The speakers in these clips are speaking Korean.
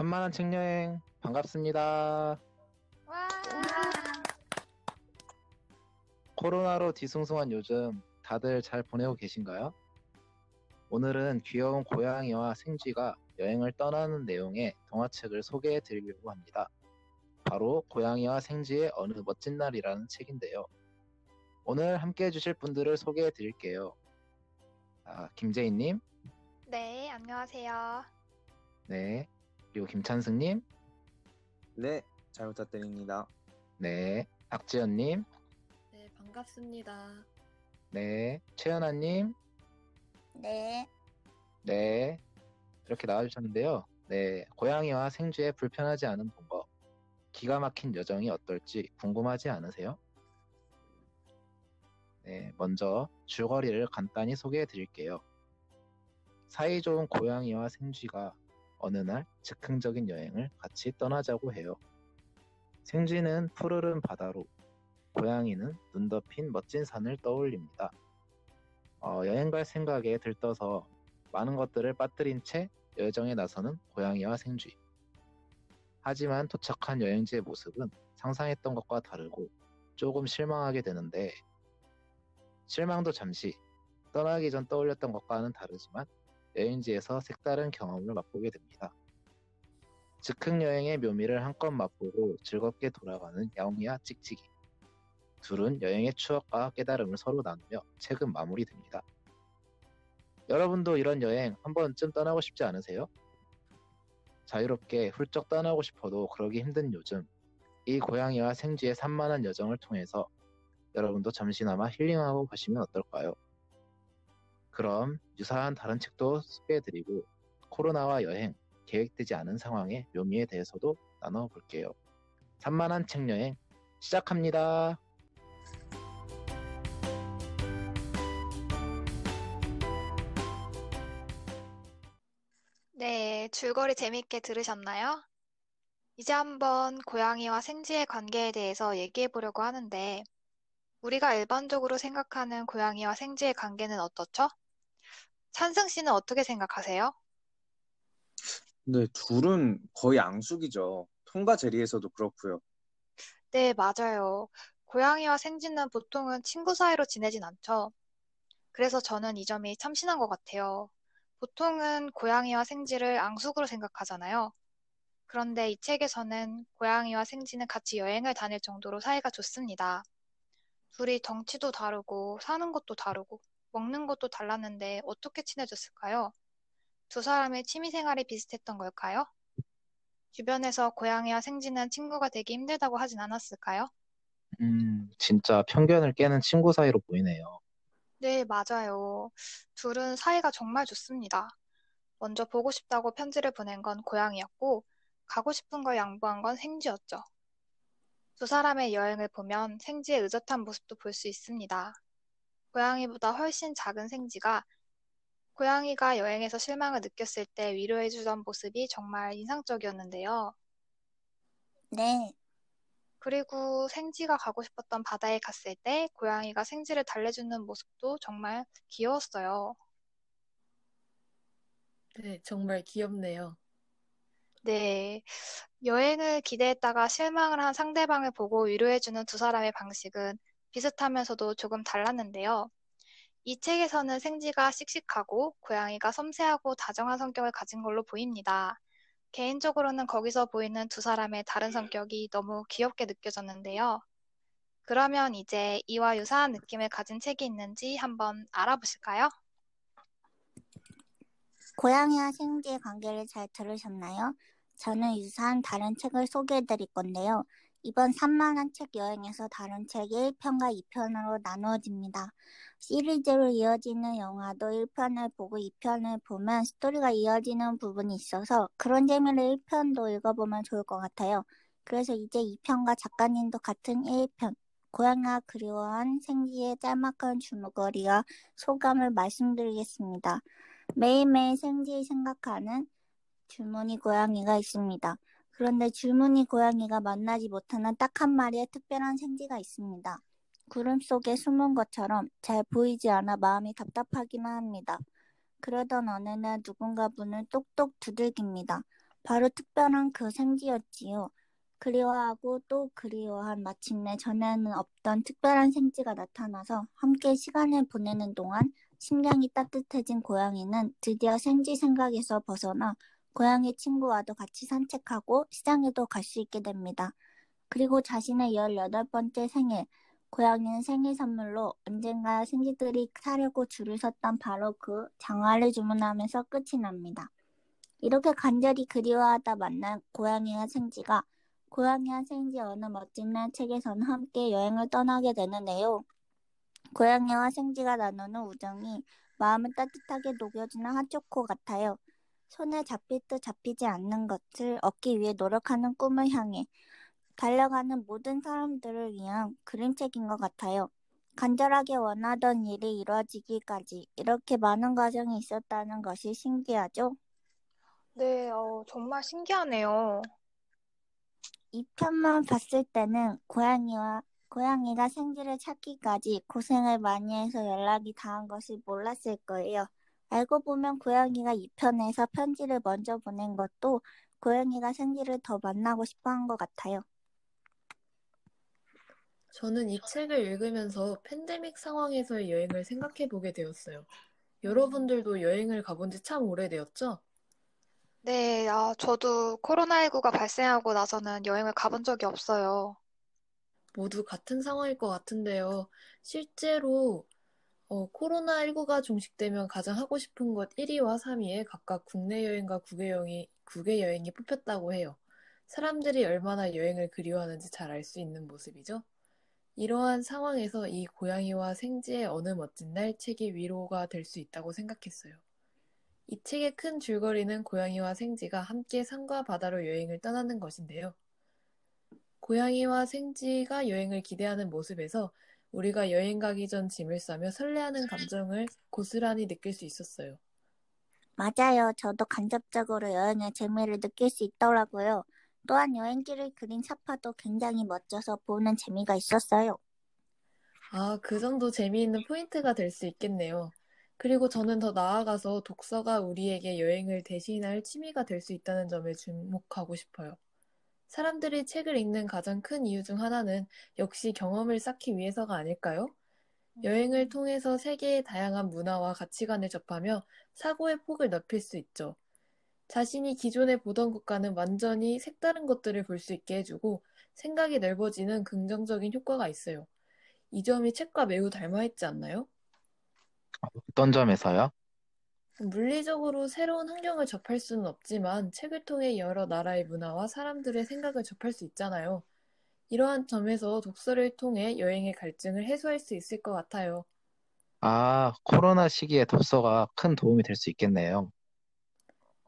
산만한 책여행 반갑습니다. 와. 코로나로 뒤숭숭한 요즘 다들 잘 보내고 계신가요? 오늘은 귀여운 고양이와 생쥐가 여행을 떠나는 내용의 동화책을 소개해 드리려고 합니다. 바로 고양이와 생쥐의 어느 멋진 날이라는 책인데요. 오늘 함께 해주실 분들을 소개해 드릴게요. 아, 김재인님, 네, 안녕하세요. 네, 그리고 김찬승님, 네, 잘 부탁드립니다. 네, 박지연님, 네, 반갑습니다. 네, 최연아님, 네, 네, 이렇게 나와주셨는데요. 네, 고양이와 생쥐의 불편하지 않은 방법, 기가 막힌 여정이 어떨지 궁금하지 않으세요? 네, 먼저 줄거리를 간단히 소개해 드릴게요. 사이좋은 고양이와 생쥐가 어느 날 즉흥적인 여행을 같이 떠나자고 해요. 생쥐는 푸르른 바다로, 고양이는 눈 덮인 멋진 산을 떠올립니다. 어, 여행 갈 생각에 들떠서 많은 것들을 빠뜨린 채 여정에 나서는 고양이와 생쥐. 하지만 도착한 여행지의 모습은 상상했던 것과 다르고 조금 실망하게 되는데 실망도 잠시 떠나기 전 떠올렸던 것과는 다르지만 여행지에서 색다른 경험을 맛보게 됩니다. 즉흥 여행의 묘미를 한껏 맛보고 즐겁게 돌아가는 야옹이와 찍찍이. 둘은 여행의 추억과 깨달음을 서로 나누며 책은 마무리됩니다. 여러분도 이런 여행 한 번쯤 떠나고 싶지 않으세요? 자유롭게 훌쩍 떠나고 싶어도 그러기 힘든 요즘, 이 고양이와 생쥐의 산만한 여정을 통해서 여러분도 잠시나마 힐링하고 가시면 어떨까요? 그럼 유사한 다른 책도 소개해드리고 코로나와 여행, 계획되지 않은 상황의 묘미에 대해서도 나눠볼게요. 산만한 책 여행 시작합니다. 네, 줄거리 재밌게 들으셨나요? 이제 한번 고양이와 생쥐의 관계에 대해서 얘기해 보려고 하는데, 우리가 일반적으로 생각하는 고양이와 생쥐의 관계는 어떻죠? 찬승 씨는 어떻게 생각하세요? 네, 둘은 거의 앙숙이죠. 톰과 제리에서도 그렇고요. 네, 맞아요. 고양이와 생쥐는 보통은 친구 사이로 지내진 않죠. 그래서 저는 이 점이 참신한 것 같아요. 보통은 고양이와 생쥐를 앙숙으로 생각하잖아요. 그런데 이 책에서는 고양이와 생쥐는 같이 여행을 다닐 정도로 사이가 좋습니다. 둘이 덩치도 다르고 사는 것도 다르고 먹는 것도 달랐는데 어떻게 친해졌을까요? 두 사람의 취미 생활이 비슷했던 걸까요? 주변에서 고양이와 생쥐는 친구가 되기 힘들다고 하진 않았을까요? 음, 진짜 편견을 깨는 친구 사이로 보이네요. 네, 맞아요. 둘은 사이가 정말 좋습니다. 먼저 보고 싶다고 편지를 보낸 건 고양이였고, 가고 싶은 걸 양보한 건 생쥐였죠. 두 사람의 여행을 보면 생쥐의 의젓한 모습도 볼 수 있습니다. 고양이보다 훨씬 작은 생쥐가 고양이가 여행에서 실망을 느꼈을 때 위로해주던 모습이 정말 인상적이었는데요. 네, 그리고 생쥐가 가고 싶었던 바다에 갔을 때 고양이가 생쥐를 달래주는 모습도 정말 귀여웠어요. 네, 정말 귀엽네요. 네. 여행을 기대했다가 실망을 한 상대방을 보고 위로해주는 두 사람의 방식은 비슷하면서도 조금 달랐는데요. 이 책에서는 생쥐가 씩씩하고 고양이가 섬세하고 다정한 성격을 가진 걸로 보입니다. 개인적으로는 거기서 보이는 두 사람의 다른 성격이 너무 귀엽게 느껴졌는데요. 그러면 이제 이와 유사한 느낌을 가진 책이 있는지 한번 알아보실까요? 고양이와 생쥐의 관계를 잘 들으셨나요? 저는 유사한 다른 책을 소개해 드릴 건데요. 이번 산만한 책 여행에서 다른 책이 1편과 2편으로 나누어집니다. 시리즈로 이어지는 영화도 1편을 보고 2편을 보면 스토리가 이어지는 부분이 있어서 그런 재미로 1편도 읽어보면 좋을 것 같아요. 그래서 이제 2편과 작가님도 같은 1편, 고양이가 그리워한 생쥐의 짤막한 주무거리와 소감을 말씀드리겠습니다. 매일매일 생쥐 생각하는 줄무늬 고양이가 있습니다. 그런데 줄무늬 고양이가 만나지 못하는 딱 한 마리의 특별한 생쥐가 있습니다. 구름 속에 숨은 것처럼 잘 보이지 않아 마음이 답답하기만 합니다. 그러던 어느 날 누군가 문을 똑똑 두들깁니다. 바로 특별한 그 생지였지요. 그리워하고 또 그리워한 마침내 전에는 없던 특별한 생지가 나타나서 함께 시간을 보내는 동안 심장이 따뜻해진 고양이는 드디어 생지 생각에서 벗어나 고양이 친구와도 같이 산책하고 시장에도 갈 수 있게 됩니다. 그리고 자신의 18번째 생일, 고양이는 생일 선물로 언젠가 생쥐들이 사려고 줄을 섰던 바로 그 장화를 주문하면서 끝이 납니다. 이렇게 간절히 그리워하다 만난 고양이와 생쥐가 고양이와 생쥐 어느 멋진 날 책에서는 함께 여행을 떠나게 되는데요. 고양이와 생쥐가 나누는 우정이 마음을 따뜻하게 녹여주는 핫초코 같아요. 손에 잡힐 듯 잡히지 않는 것을 얻기 위해 노력하는 꿈을 향해 달려가는 모든 사람들을 위한 그림책인 것 같아요. 간절하게 원하던 일이 이루어지기까지 이렇게 많은 과정이 있었다는 것이 신기하죠? 네, 어, 정말 신기하네요. 이 편만 봤을 때는 고양이와 고양이가 생쥐를 찾기까지 고생을 많이 해서 연락이 닿은 것을 몰랐을 거예요. 알고 보면 고양이가 이 편에서 편지를 먼저 보낸 것도 고양이가 생쥐를 더 만나고 싶어 한 것 같아요. 저는 이 책을 읽으면서 팬데믹 상황에서의 여행을 생각해 보게 되었어요. 여러분들도 여행을 가본 지 참 오래되었죠? 네, 아, 저도 코로나19가 발생하고 나서는 여행을 가본 적이 없어요. 모두 같은 상황일 것 같은데요. 실제로 어, 코로나19가 종식되면 가장 하고 싶은 것 1위와 3위에 각각 국내 여행과 국외 여행이, 국외 여행이 뽑혔다고 해요. 사람들이 얼마나 여행을 그리워하는지 잘 알 수 있는 모습이죠. 이러한 상황에서 이 고양이와 생지의 어느 멋진 날 책이 위로가 될 수 있다고 생각했어요. 이 책의 큰 줄거리는 고양이와 생지가 함께 산과 바다로 여행을 떠나는 것인데요. 고양이와 생지가 여행을 기대하는 모습에서 우리가 여행 가기 전 짐을 싸며 설레하는 감정을 고스란히 느낄 수 있었어요. 맞아요. 저도 간접적으로 여행의 재미를 느낄 수 있더라고요. 또한 여행기를 그린 사파도 굉장히 멋져서 보는 재미가 있었어요. 아, 그 점도 재미있는 포인트가 될 수 있겠네요. 그리고 저는 더 나아가서 독서가 우리에게 여행을 대신할 취미가 될 수 있다는 점에 주목하고 싶어요. 사람들이 책을 읽는 가장 큰 이유 중 하나는 역시 경험을 쌓기 위해서가 아닐까요? 여행을 통해서 세계의 다양한 문화와 가치관을 접하며 사고의 폭을 넓힐 수 있죠. 자신이 기존에 보던 것과는 완전히 색다른 것들을 볼 수 있게 해주고 생각이 넓어지는 긍정적인 효과가 있어요. 이 점이 책과 매우 닮아 있지 않나요? 어떤 점에서요? 물리적으로 새로운 환경을 접할 수는 없지만 책을 통해 여러 나라의 문화와 사람들의 생각을 접할 수 있잖아요. 이러한 점에서 독서를 통해 여행의 갈증을 해소할 수 있을 것 같아요. 아, 코로나 시기에 독서가 큰 도움이 될 수 있겠네요.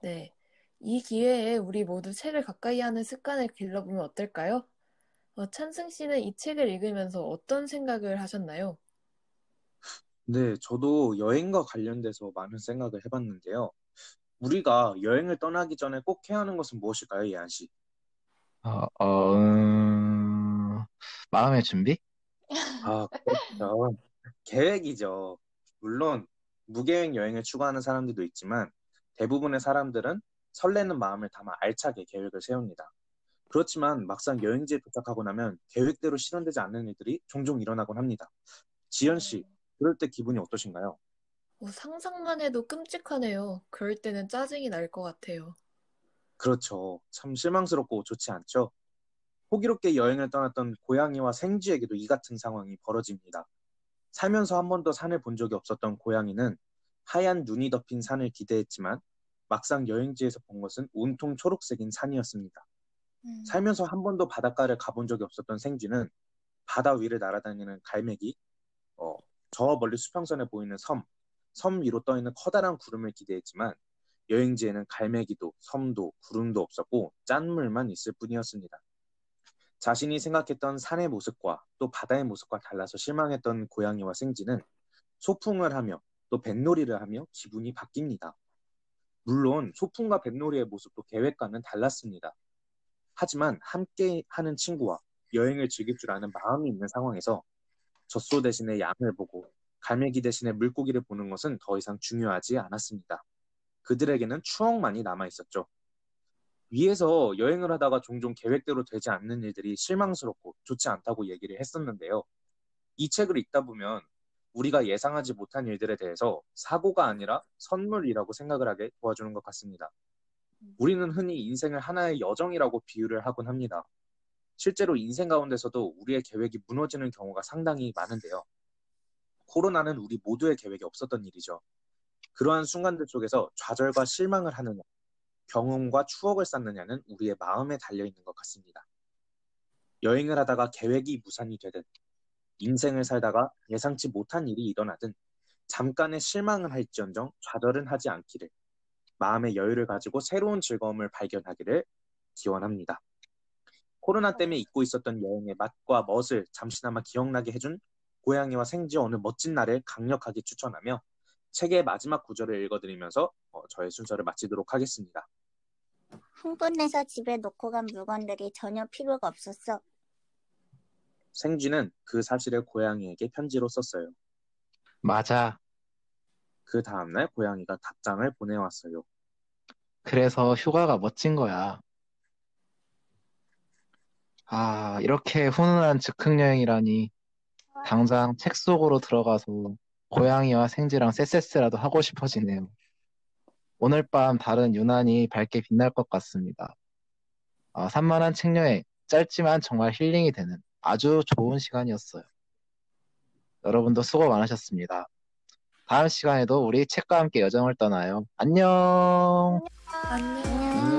네. 이 기회에 우리 모두 책을 가까이 하는 습관을 길러보면 어떨까요? 어, 찬승 씨는 이 책을 읽으면서 어떤 생각을 하셨나요? 네, 저도 여행과 관련돼서 많은 생각을 해봤는데요. 우리가 여행을 떠나기 전에 꼭 해야 하는 것은 무엇일까요, 예한 씨? 어, 어, 음, 마음의 준비? 아, 그렇죠. 계획이죠. 물론 무계획 여행을 추구하는 사람들도 있지만 대부분의 사람들은 설레는 마음을 담아 알차게 계획을 세웁니다. 그렇지만 막상 여행지에 도착하고 나면 계획대로 실현되지 않는 일들이 종종 일어나곤 합니다. 지연 씨, 그럴 때 기분이 어떠신가요? 어, 상상만 해도 끔찍하네요. 그럴 때는 짜증이 날 것 같아요. 그렇죠. 참 실망스럽고 좋지 않죠? 호기롭게 여행을 떠났던 고양이와 생쥐에게도 이 같은 상황이 벌어집니다. 살면서 한 번도 산을 본 적이 없었던 고양이는 하얀 눈이 덮인 산을 기대했지만 막상 여행지에서 본 것은 온통 초록색인 산이었습니다. 음, 살면서 한 번도 바닷가를 가본 적이 없었던 생쥐는 바다 위를 날아다니는 갈매기, 어, 저 멀리 수평선에 보이는 섬, 섬 위로 떠 있는 커다란 구름을 기대했지만 여행지에는 갈매기도 섬도 구름도 없었고 짠물만 있을 뿐이었습니다. 자신이 생각했던 산의 모습과 또 바다의 모습과 달라서 실망했던 고양이와 생쥐는 소풍을 하며 또 뱃놀이를 하며 기분이 바뀝니다. 물론 소풍과 뱃놀이의 모습도 계획과는 달랐습니다. 하지만 함께 하는 친구와 여행을 즐길 줄 아는 마음이 있는 상황에서 젖소 대신에 양을 보고 갈매기 대신에 물고기를 보는 것은 더 이상 중요하지 않았습니다. 그들에게는 추억만이 남아 있었죠. 위에서 여행을 하다가 종종 계획대로 되지 않는 일들이 실망스럽고 좋지 않다고 얘기를 했었는데요. 이 책을 읽다 보면 우리가 예상하지 못한 일들에 대해서 사고가 아니라 선물이라고 생각을 하게 도와주는 것 같습니다. 우리는 흔히 인생을 하나의 여정이라고 비유를 하곤 합니다. 실제로 인생 가운데서도 우리의 계획이 무너지는 경우가 상당히 많은데요. 코로나는 우리 모두의 계획이 없었던 일이죠. 그러한 순간들 속에서 좌절과 실망을 하느냐, 경험과 추억을 쌓느냐는 우리의 마음에 달려 있는 것 같습니다. 여행을 하다가 계획이 무산이 되든, 인생을 살다가 예상치 못한 일이 일어나든, 잠깐의 실망을 할지언정 좌절은 하지 않기를, 마음의 여유를 가지고 새로운 즐거움을 발견하기를 기원합니다. 코로나 때문에 잊고 있었던 여행의 맛과 멋을 잠시나마 기억나게 해준 고양이와 생지 어느 멋진 날을 강력하게 추천하며 책의 마지막 구절을 읽어드리면서 어, 저의 순서를 마치도록 하겠습니다. 흥분해서 집에 놓고 간 물건들이 전혀 필요가 없었어. 생쥐는 그 사실을 고양이에게 편지로 썼어요. 맞아. 그 다음날 고양이가 답장을 보내왔어요. 그래서 휴가가 멋진 거야. 아, 이렇게 훈훈한 즉흥 여행이라니. 당장 책 속으로 들어가서 고양이와 생쥐랑 쎄쎄쎄라도 하고 싶어지네요. 오늘 밤 달은 유난히 밝게 빛날 것 같습니다. 아, 산만한 책 여행, 짧지만 정말 힐링이 되는 아주 좋은 시간이었어요. 여러분도 수고 많으셨습니다. 다음 시간에도 우리 책과 함께 여정을 떠나요. 안녕! 안녕.